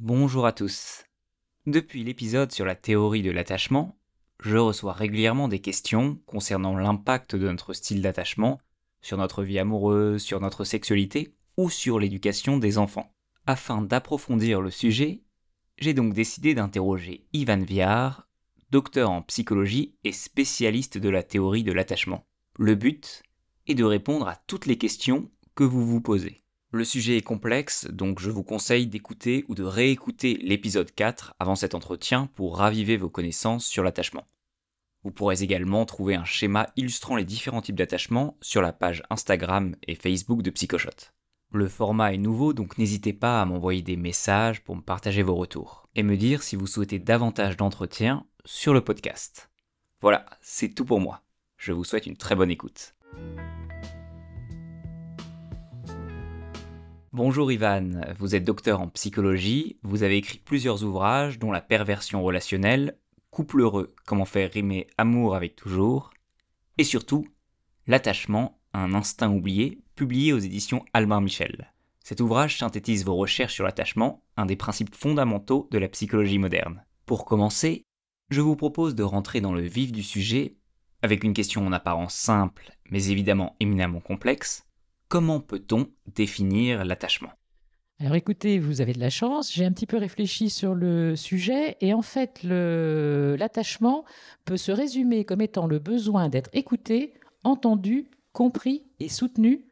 Bonjour à tous. Depuis l'épisode sur la théorie de l'attachement, je reçois régulièrement des questions concernant l'impact de notre style d'attachement sur notre vie amoureuse, sur notre sexualité ou sur l'éducation des enfants. Afin d'approfondir le sujet, j'ai donc décidé d'interroger Ivan Viard, docteur en psychologie et spécialiste de la théorie de l'attachement. Le but est de répondre à toutes les questions que vous vous posez. Le sujet est complexe, donc je vous conseille d'écouter ou de réécouter l'épisode 4 avant cet entretien pour raviver vos connaissances sur l'attachement. Vous pourrez également trouver un schéma illustrant les différents types d'attachement sur la page Instagram et Facebook de Psychoshot. Le format est nouveau, donc n'hésitez pas à m'envoyer des messages pour me partager vos retours et me dire si vous souhaitez davantage d'entretiens sur le podcast. Voilà, c'est tout pour moi. Je vous souhaite une très bonne écoute. Bonjour Ivan, vous êtes docteur en psychologie, vous avez écrit plusieurs ouvrages dont La perversion relationnelle, Couple heureux, comment faire rimer amour avec toujours, et surtout L'attachement, un instinct oublié, publié aux éditions Albin Michel. Cet ouvrage synthétise vos recherches sur l'attachement, un des principes fondamentaux de la psychologie moderne. Pour commencer, je vous propose de rentrer dans le vif du sujet avec une question en apparence simple, mais évidemment éminemment complexe comment peut-on définir l'attachement? Alors écoutez, vous avez de la chance, j'ai un petit peu réfléchi sur le sujet et en fait l'attachement peut se résumer comme étant le besoin d'être écouté, entendu, compris et soutenu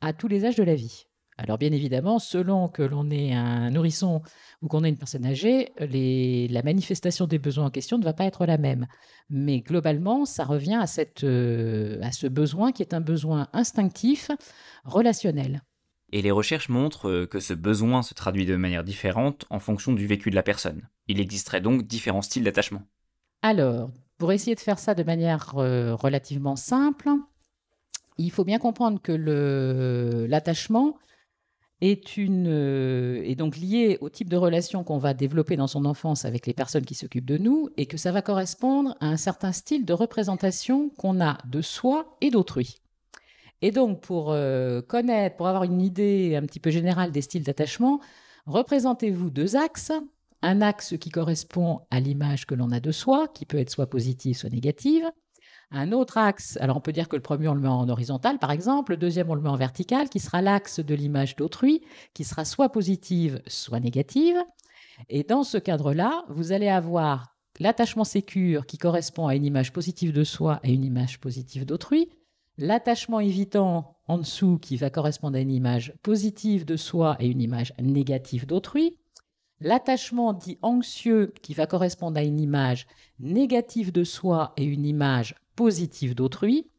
à tous les âges de la vie. Alors bien évidemment, selon que l'on est un nourrisson ou qu'on est une personne âgée, la manifestation des besoins en question ne va pas être la même. Mais globalement, ça revient à, euh, à ce besoin qui est un besoin instinctif, relationnel. Et les recherches montrent euh, que ce besoin se traduit de manière différente en fonction du vécu de la personne. Il existerait donc différents styles d'attachement. Alors, pour essayer de faire ça de manière euh, relativement simple, il faut bien comprendre que l'attachement euh, est donc lié au type de relation qu'on va développer dans son enfance avec les personnes qui s'occupent de nous et que ça va correspondre à un certain style de représentation qu'on a de soi et d'autrui. Et donc, pour euh, connaître, pour avoir une idée un petit peu générale des styles d'attachement, représentez-vous deux axes. Un axe qui correspond à l'image que l'on a de soi, qui peut être soit positive, soit négative, un autre axe, alors on peut dire que le premier on le met en horizontal par exemple, le deuxième on le met en vertical, qui sera l'axe de l'image d'autrui, qui sera soit positive, soit négative. Et dans ce cadre-là, vous allez avoir l'attachement sécure qui correspond à une image positive de soi et une image positive d'autrui, l'attachement évitant en dessous qui va correspondre à une image positive de soi et une image négative d'autrui, l'attachement dit anxieux qui va correspondre à une image négative de soi et une image positive d'autrui.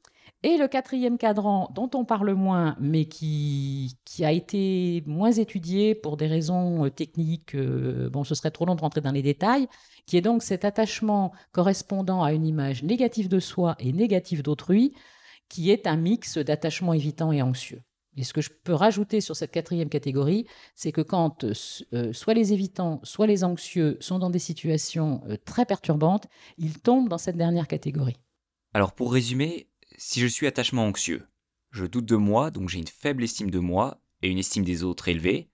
Et le quatrième cadran, dont on parle moins, mais qui, qui a été moins étudié pour des raisons euh, techniques, euh, bon, ce serait trop long de rentrer dans les détails, qui est donc cet attachement correspondant à une image négative de soi et négative d'autrui, qui est un mix d'attachement évitant et anxieux. Et ce que je peux rajouter sur cette quatrième catégorie, c'est que quand euh, soit les évitants, soit les anxieux sont dans des situations très perturbantes, ils tombent dans cette dernière catégorie. Alors pour résumer, si je suis attachement anxieux, je doute de moi, donc j'ai une faible estime de moi et une estime des autres élevée.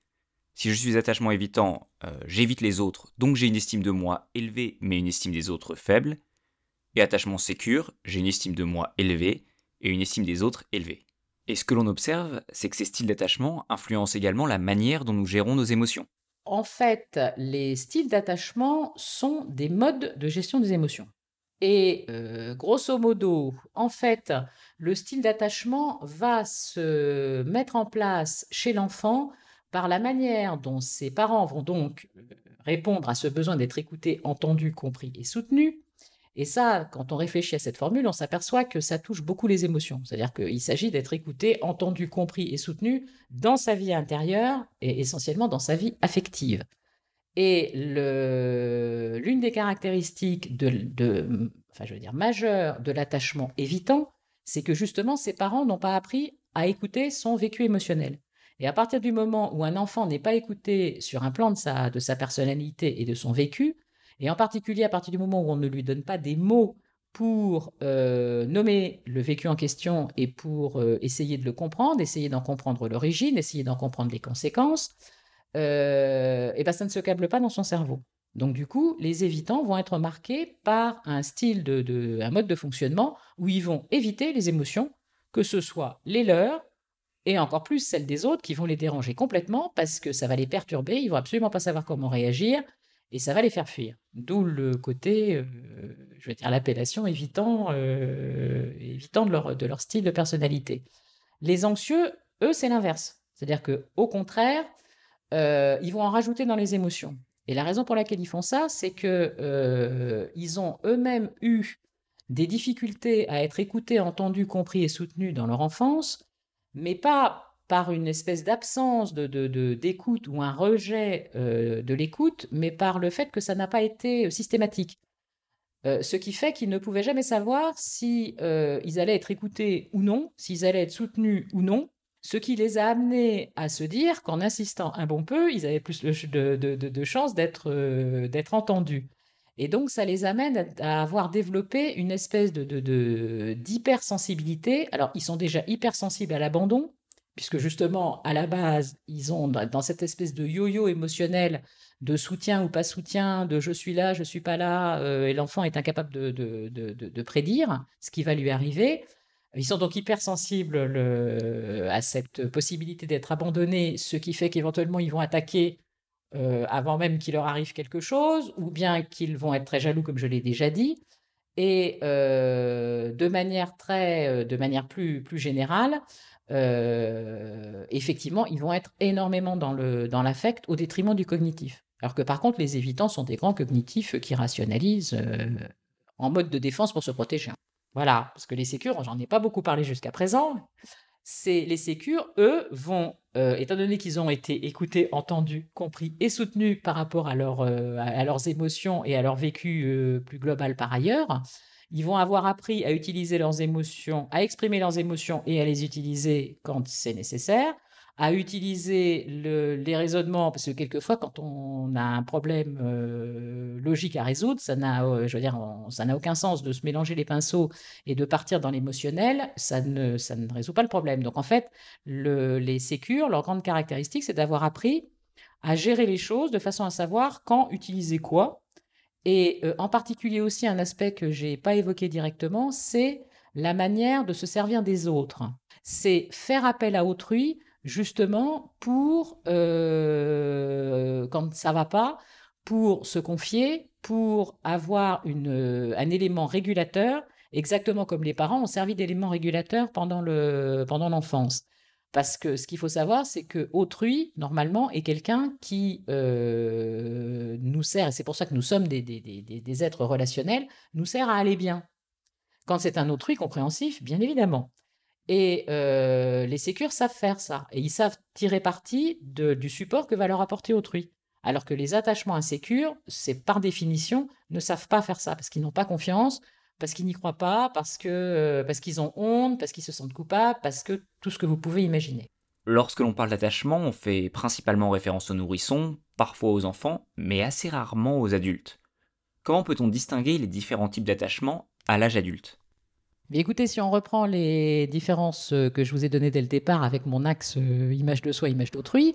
Si je suis attachement évitant, euh, j'évite les autres, donc j'ai une estime de moi élevée mais une estime des autres faible. Et attachement sécure, j'ai une estime de moi élevée et une estime des autres élevée. Et ce que l'on observe, c'est que ces styles d'attachement influencent également la manière dont nous gérons nos émotions. En fait, les styles d'attachement sont des modes de gestion des émotions. Et euh, grosso modo, en fait, le style d'attachement va se mettre en place chez l'enfant par la manière dont ses parents vont donc euh, répondre à ce besoin d'être écouté, entendu, compris et soutenu. Et ça, quand on réfléchit à cette formule, on s'aperçoit que ça touche beaucoup les émotions. C'est-à-dire qu'il s'agit d'être écouté, entendu, compris et soutenu dans sa vie intérieure et essentiellement dans sa vie affective. Et l'une des caractéristiques de, enfin, veux dire, majeures de l'attachement évitant, c'est que justement, ses parents n'ont pas appris à écouter son vécu émotionnel. Et à partir du moment où un enfant n'est pas écouté sur un plan de sa, de sa personnalité et de son vécu, et en particulier à partir du moment où on ne lui donne pas des mots pour euh, nommer le vécu en question et pour euh, essayer de le comprendre, essayer d'en comprendre l'origine, essayer d'en comprendre les conséquences, et ben ça ne se câble pas dans son cerveau. Donc du coup, les évitants vont être marqués par un style de, un mode de fonctionnement où ils vont éviter les émotions, que ce soit les leurs et encore plus celles des autres qui vont les déranger complètement parce que ça va les perturber, ils vont absolument pas savoir comment réagir et ça va les faire fuir. D'où le côté, euh, je vais dire l'appellation évitant, euh, évitant de leur, de leur style de personnalité. Les anxieux, eux, c'est l'inverse. C'est-à-dire que au contraire, euh, ils vont en rajouter dans les émotions. Et la raison pour laquelle ils font ça, c'est que ils ont eux-mêmes eu des difficultés à être écoutés, entendus, compris et soutenus dans leur enfance, mais pas par une espèce d'absence de, d'écoute ou un rejet euh, de l'écoute, mais par le fait que ça n'a pas été systématique. Euh, ce qui fait qu'ils ne pouvaient jamais savoir si euh, ils allaient être écoutés ou non, s'ils allaient être soutenus ou non, ce qui les a amenés à se dire qu'en insistant un bon peu, ils avaient plus de, chances d'être, d'être entendus. Et donc, ça les amène à avoir développé une espèce de, d'hypersensibilité. Alors, ils sont déjà hypersensibles à l'abandon, puisque justement, à la base, ils ont dans cette espèce de yo-yo émotionnel de soutien ou pas soutien, de je suis là, je suis pas là, euh, et l'enfant est incapable de, prédire ce qui va lui arriver. Ils sont donc hypersensibles le, à cette possibilité d'être abandonnés, ce qui fait qu'éventuellement ils vont attaquer euh, avant même qu'il leur arrive quelque chose, ou bien qu'ils vont être très jaloux, comme je l'ai déjà dit. Et euh, de manière très, euh, de manière plus, plus générale, effectivement, ils vont être énormément dans dans l'affect au détriment du cognitif. Alors que par contre, les évitants sont des grands cognitifs qui rationalisent en mode de défense pour se protéger. Voilà, parce que les sécures, j'en ai pas beaucoup parlé jusqu'à présent, c'est les sécures, eux, vont, euh, étant donné qu'ils ont été écoutés, entendus, compris et soutenus par rapport à, euh, leurs émotions et à leur vécu euh, plus global par ailleurs, ils vont avoir appris à utiliser leurs émotions, à exprimer leurs émotions et à les utiliser quand c'est nécessaire, à utiliser les raisonnements, parce que quelquefois, quand on a un problème euh, logique à résoudre, ça n'a, euh, je veux dire, ça n'a aucun sens de se mélanger les pinceaux et de partir dans l'émotionnel, ça ne, ça ne résout pas le problème. Donc en fait, les sécures, leur grande caractéristique, c'est d'avoir appris à gérer les choses de façon à savoir quand utiliser quoi. Et euh, en particulier aussi un aspect que j'ai pas évoqué directement, c'est la manière de se servir des autres. C'est faire appel à autrui justement pour, euh, quand ça va pas, pour se confier, pour avoir une, un élément régulateur, exactement comme les parents ont servi d'élément régulateur pendant l'enfance. Pendant Parce que ce qu'il faut savoir, c'est que autrui, normalement, est quelqu'un qui euh, nous sert, et c'est pour ça que nous sommes des, des, des, des êtres relationnels, nous sert à aller bien. Quand c'est un autrui compréhensif, bien évidemment. Et euh, les sécures savent faire ça. Et ils savent tirer parti du support que va leur apporter autrui. Alors que les attachements insécures, c'est par définition, ne savent pas faire ça parce qu'ils n'ont pas confiance, parce qu'ils n'y croient pas, parce que euh, parce qu'ils ont honte, parce qu'ils se sentent coupables, parce que tout ce que vous pouvez imaginer. Lorsque l'on parle d'attachement, on fait principalement référence aux nourrissons, parfois aux enfants, mais assez rarement aux adultes. Comment peut-on distinguer les différents types d'attachement à l'âge adulte? Écoutez, si on reprend les différences euh, que je vous ai données dès le départ avec mon axe euh, image de soi, image d'autrui,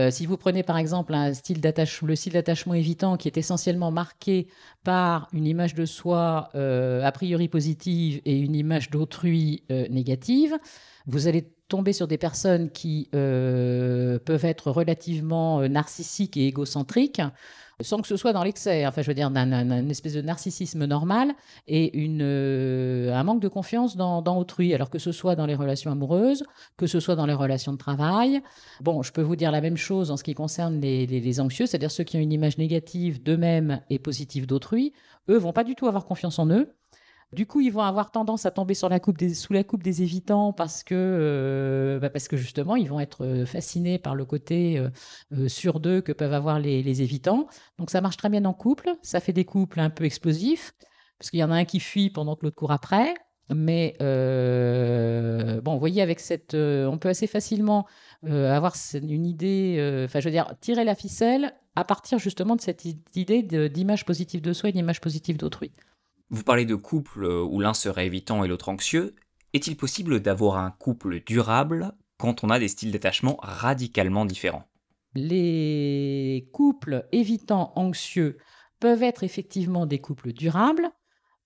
euh, si vous prenez par exemple un style le style d'attachement évitant qui est essentiellement marqué par une image de soi a priori positive et une image d'autrui négative, vous allez tomber sur des personnes qui peuvent être relativement narcissiques et égocentriques sans que ce soit dans l'excès, enfin je veux dire d'un espèce de narcissisme normal et euh, un manque de confiance dans, autrui, alors que ce soit dans les relations amoureuses, que ce soit dans les relations de travail. Bon, je peux vous dire la même chose en ce qui concerne les, les anxieux, c'est-à-dire ceux qui ont une image négative d'eux-mêmes et positive d'autrui, eux vont pas du tout avoir confiance en eux. Du coup, ils vont avoir tendance à tomber sur la coupe des, sous la coupe des évitants parce que, euh, bah, parce que justement, ils vont être euh, fascinés par le côté euh, sur d'eux que peuvent avoir les, évitants. Donc ça marche très bien en couple. Ça fait des couples un peu explosifs parce qu'il y en a un qui fuit pendant que l'autre court après. Mais bon, vous voyez, avec cette, on peut assez facilement avoir une idée, enfin, je veux dire, tirer la ficelle à partir justement de cette idée d'image positive de soi et d'image positive d'autrui. Vous parlez de couple euh, où l'un serait évitant et l'autre anxieux. Est-il possible d'avoir un couple durable quand on a des styles d'attachement radicalement différents? Les couples évitant anxieux peuvent être effectivement des couples durables,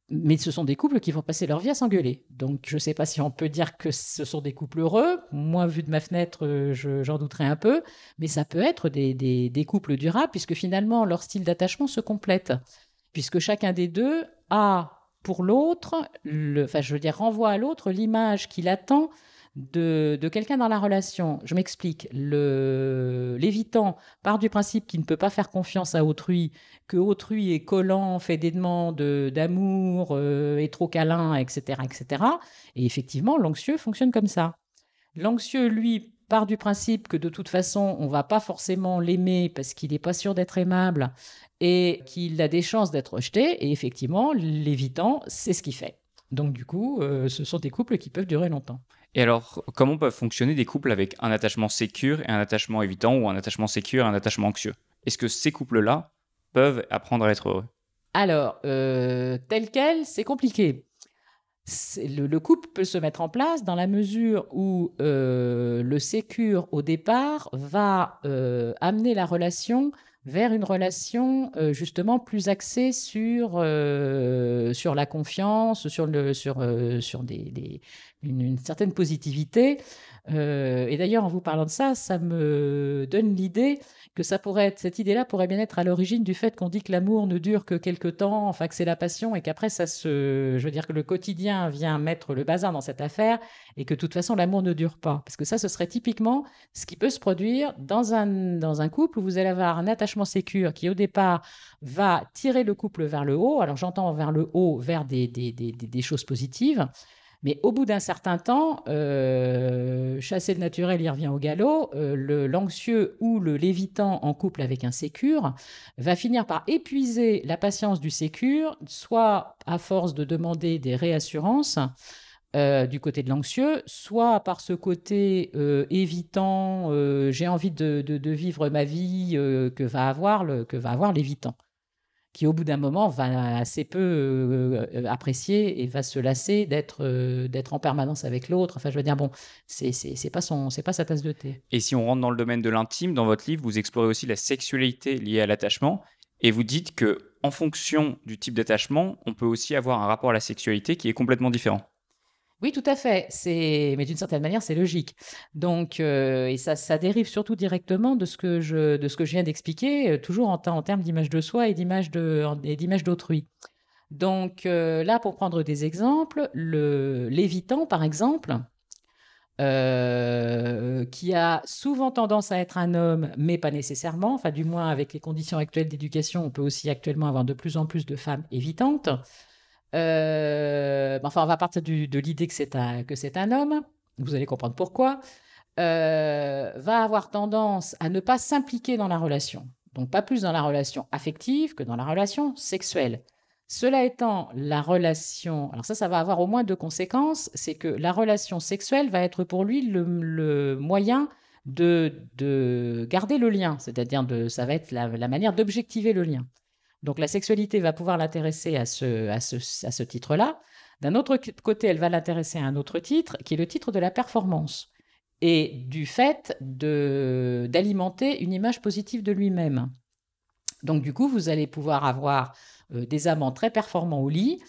mais ce sont des couples qui vont passer leur vie à s'engueuler. Donc je ne sais pas si on peut dire que ce sont des couples heureux. Moi, vu de ma fenêtre, euh, j'en douterais un peu. Mais ça peut être des, des couples durables, puisque finalement, leur style d'attachement se complète. Puisque chacun des deux a pour l'autre, enfin je veux dire, renvoie à l'autre l'image qu'il attend de, quelqu'un dans la relation. Je m'explique. L'évitant part du principe qu'il ne peut pas faire confiance à autrui, que autrui est collant, fait des demandes d'amour, euh, est trop câlin, etc., etc. Et effectivement, l'anxieux fonctionne comme ça. L'anxieux, lui, part du principe que de toute façon, on va pas forcément l'aimer parce qu'il n'est pas sûr d'être aimable et qu'il a des chances d'être rejeté. Et effectivement, l'évitant, c'est ce qu'il fait. Donc du coup, euh, ce sont des couples qui peuvent durer longtemps. Et alors, comment peuvent fonctionner des couples avec un attachement sécure et un attachement évitant, ou un attachement sécure et un attachement anxieux? Est-ce que ces couples-là peuvent apprendre à être heureux? Alors, euh, tel quel, c'est compliqué. Le, couple peut se mettre en place dans la mesure où euh, le sécure au départ va euh, amener la relation vers une relation euh, justement plus axée sur, la confiance, sur, le, sur des, une, certaine positivité. et d'ailleurs, en vous parlant de ça, ça me donne l'idée que ça pourrait cette idée-là pourrait bien être à l'origine du fait qu'on dit que l'amour ne dure que quelques temps, enfin que c'est la passion et qu'après ça se, je veux dire que le quotidien vient mettre le bazar dans cette affaire et que de toute façon l'amour ne dure pas. Parce que ça, ce serait typiquement ce qui peut se produire dans un, dans un couple où vous allez avoir un attachement sécure qui au départ va tirer le couple vers le haut. Alors j'entends vers le haut, vers des, des, des, des choses positives. Mais au bout d'un certain temps, euh, chasser le naturel, il revient au galop. Euh, l'anxieux ou le lévitant en couple avec un sécure va finir par épuiser la patience du sécure, soit à force de demander des réassurances. Euh, du côté de l'anxieux, soit par ce côté évitant, j'ai envie de, de, vivre ma vie que va avoir l'évitant qui au bout d'un moment va assez peu euh, apprécier et va se lasser d'être euh, d'être en permanence avec l'autre. Enfin, je veux dire, bon, c'est c'est pas son c'est pas sa tasse de thé. Et si on rentre dans le domaine de l'intime, dans votre livre, vous explorez aussi la sexualité liée à l'attachement et vous dites que en fonction du type d'attachement, on peut aussi avoir un rapport à la sexualité qui est complètement différent. Oui, tout à fait. C'est, mais d'une certaine manière, c'est logique. Donc, euh, et ça, ça dérive surtout directement de ce que je, de ce que je viens d'expliquer, euh, toujours en, termes d'image de soi et d'image de, et d'image d'autrui. Donc euh, là, pour prendre des exemples, le l'évitant, par exemple, qui a souvent tendance à être un homme, mais pas nécessairement. Enfin, du moins avec les conditions actuelles d'éducation, on peut aussi actuellement avoir de plus en plus de femmes évitantes. Euh, enfin, on va partir de l'idée que c'est un, que c'est un homme, vous allez comprendre pourquoi, euh, va avoir tendance à ne pas s'impliquer dans la relation. Donc pas plus dans la relation affective que dans la relation sexuelle. Cela étant, la relation, alors ça, ça va avoir au moins deux conséquences, c'est que la relation sexuelle va être pour lui le, moyen de, de, garder le lien, c'est-à-dire de, ça va être la manière d'objectiver le lien. Donc la sexualité va pouvoir l'intéresser à ce, titre-là. D'un autre côté, elle va l'intéresser à un autre titre, qui est le titre de la performance, et du fait d'alimenter une image positive de lui-même. Donc du coup, vous allez pouvoir avoir euh, des amants très performants au lit,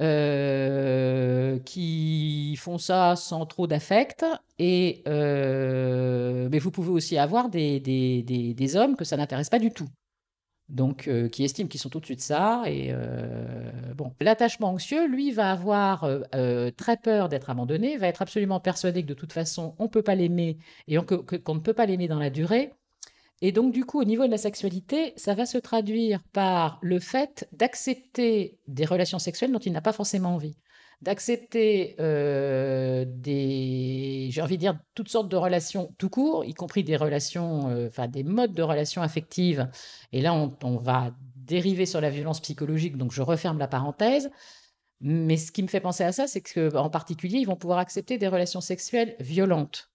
euh, qui font ça sans trop d'affect, euh, mais vous pouvez aussi avoir des, des hommes que ça n'intéresse pas du tout donc euh, qui estiment qu'ils sont au-dessus de ça. Et euh, bon, l'attachement anxieux, lui, va avoir euh, très peur d'être abandonné, va être absolument persuadé que de toute façon, on ne peut pas l'aimer et qu'on ne peut pas l'aimer dans la durée. Et donc, du coup, au niveau de la sexualité, ça va se traduire par le fait d'accepter des relations sexuelles dont il n'a pas forcément envie d'accepter euh, des, j'ai envie de dire, toutes sortes de relations tout court, y compris des relations, euh, des modes de relations affectives. Et là, on, va dériver sur la violence psychologique, donc je referme la parenthèse. Mais ce qui me fait penser à ça, c'est qu'en particulier, ils vont pouvoir accepter des relations sexuelles violentes,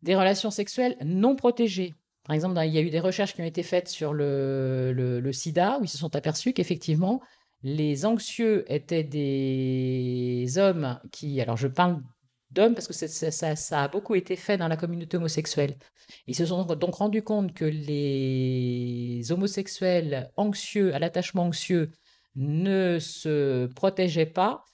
des relations sexuelles non protégées. Par exemple, il y a eu des recherches qui ont été faites sur le, le sida, où ils se sont aperçus qu'effectivement, les anxieux étaient des hommes qui, alors je parle d'hommes, parce que ça, a beaucoup été fait dans la communauté homosexuelle. Ils se sont donc rendus compte que les homosexuels anxieux, à l'attachement anxieux, ne se protégeaient pas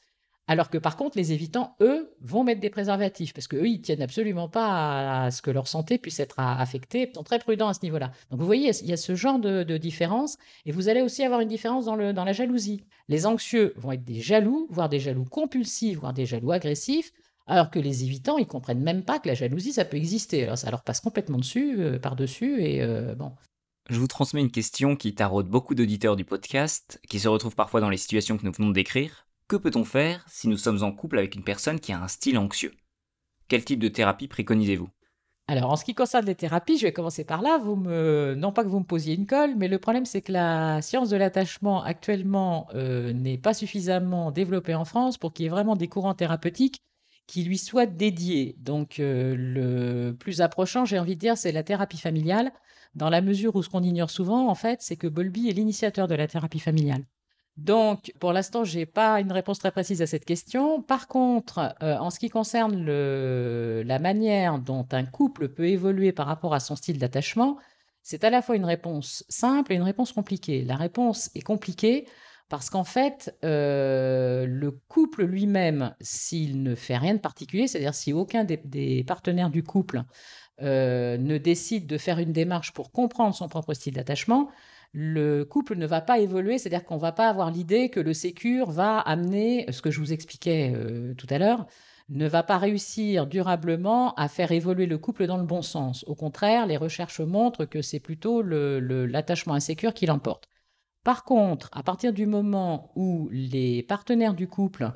alors que par contre, les évitants, eux, vont mettre des préservatifs parce qu'eux, ils tiennent absolument pas à ce que leur santé puisse être affectée. Ils sont très prudents à ce niveau-là. Donc vous voyez, il y a ce genre de, différence. Et vous allez aussi avoir une différence dans, le, dans la jalousie. Les anxieux vont être des jaloux, voire des jaloux compulsifs, voire des jaloux agressifs. Alors que les évitants, ils comprennent même pas que la jalousie, ça peut exister. Alors ça leur passe complètement dessus, euh, par-dessus, et euh, bon. Je vous transmets une question qui taraude beaucoup d'auditeurs du podcast, qui se retrouvent parfois dans les situations que nous venons de décrire. Que peut-on faire si nous sommes en couple avec une personne qui a un style anxieux? Quel type de thérapie préconisez-vous? Alors, en ce qui concerne les thérapies, je vais commencer par là. Vous me... Non pas que vous me posiez une colle, mais le problème, c'est que la science de l'attachement actuellement euh, n'est pas suffisamment développée en France pour qu'il y ait vraiment des courants thérapeutiques qui lui soient dédiés. Donc, euh, le plus approchant, j'ai envie de dire, c'est la thérapie familiale, dans la mesure où ce qu'on ignore souvent, en fait, c'est que Bolby est l'initiateur de la thérapie familiale. Donc, pour l'instant, je n'ai pas une réponse très précise à cette question. Par contre, euh, en ce qui concerne la manière dont un couple peut évoluer par rapport à son style d'attachement, c'est à la fois une réponse simple et une réponse compliquée. La réponse est compliquée parce qu'en fait, euh, le couple lui-même, s'il ne fait rien de particulier, c'est-à-dire si aucun des, partenaires du couple euh, ne décide de faire une démarche pour comprendre son propre style d'attachement, le couple ne va pas évoluer, c'est-à-dire qu'on ne va pas avoir l'idée que le sécure va amener, ce que je vous expliquais euh, tout à l'heure, ne va pas réussir durablement à faire évoluer le couple dans le bon sens. Au contraire, les recherches montrent que c'est plutôt l'attachement insécure qui l'emporte. Par contre, à partir du moment où les partenaires du couple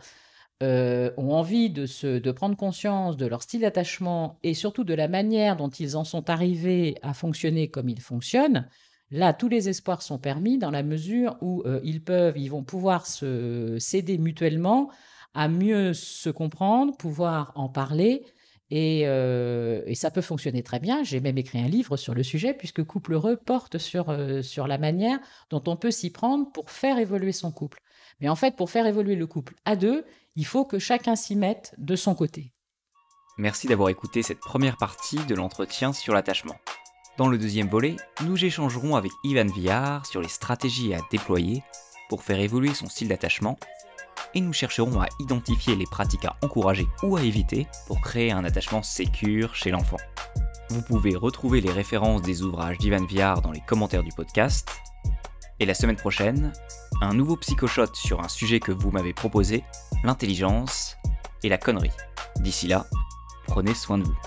euh, ont envie de, prendre conscience de leur style d'attachement et surtout de la manière dont ils en sont arrivés à fonctionner comme ils fonctionnent, Là, tous les espoirs sont permis dans la mesure où euh, ils peuvent, ils vont pouvoir se céder mutuellement à mieux se comprendre, pouvoir en parler. Et, euh, ça peut fonctionner très bien. J'ai même écrit un livre sur le sujet, puisque Couple Heureux porte sur, euh, sur la manière dont on peut s'y prendre pour faire évoluer son couple. Mais en fait, pour faire évoluer le couple à deux, il faut que chacun s'y mette de son côté. Merci d'avoir écouté cette première partie de l'entretien sur l'attachement. Dans le deuxième volet, nous échangerons avec Ivan Villard sur les stratégies à déployer pour faire évoluer son style d'attachement et nous chercherons à identifier les pratiques à encourager ou à éviter pour créer un attachement sécure chez l'enfant. Vous pouvez retrouver les références des ouvrages d'Ivan Villard dans les commentaires du podcast. Et la semaine prochaine, un nouveau psychoshot sur un sujet que vous m'avez proposé, l'intelligence et la connerie. D'ici là, prenez soin de vous.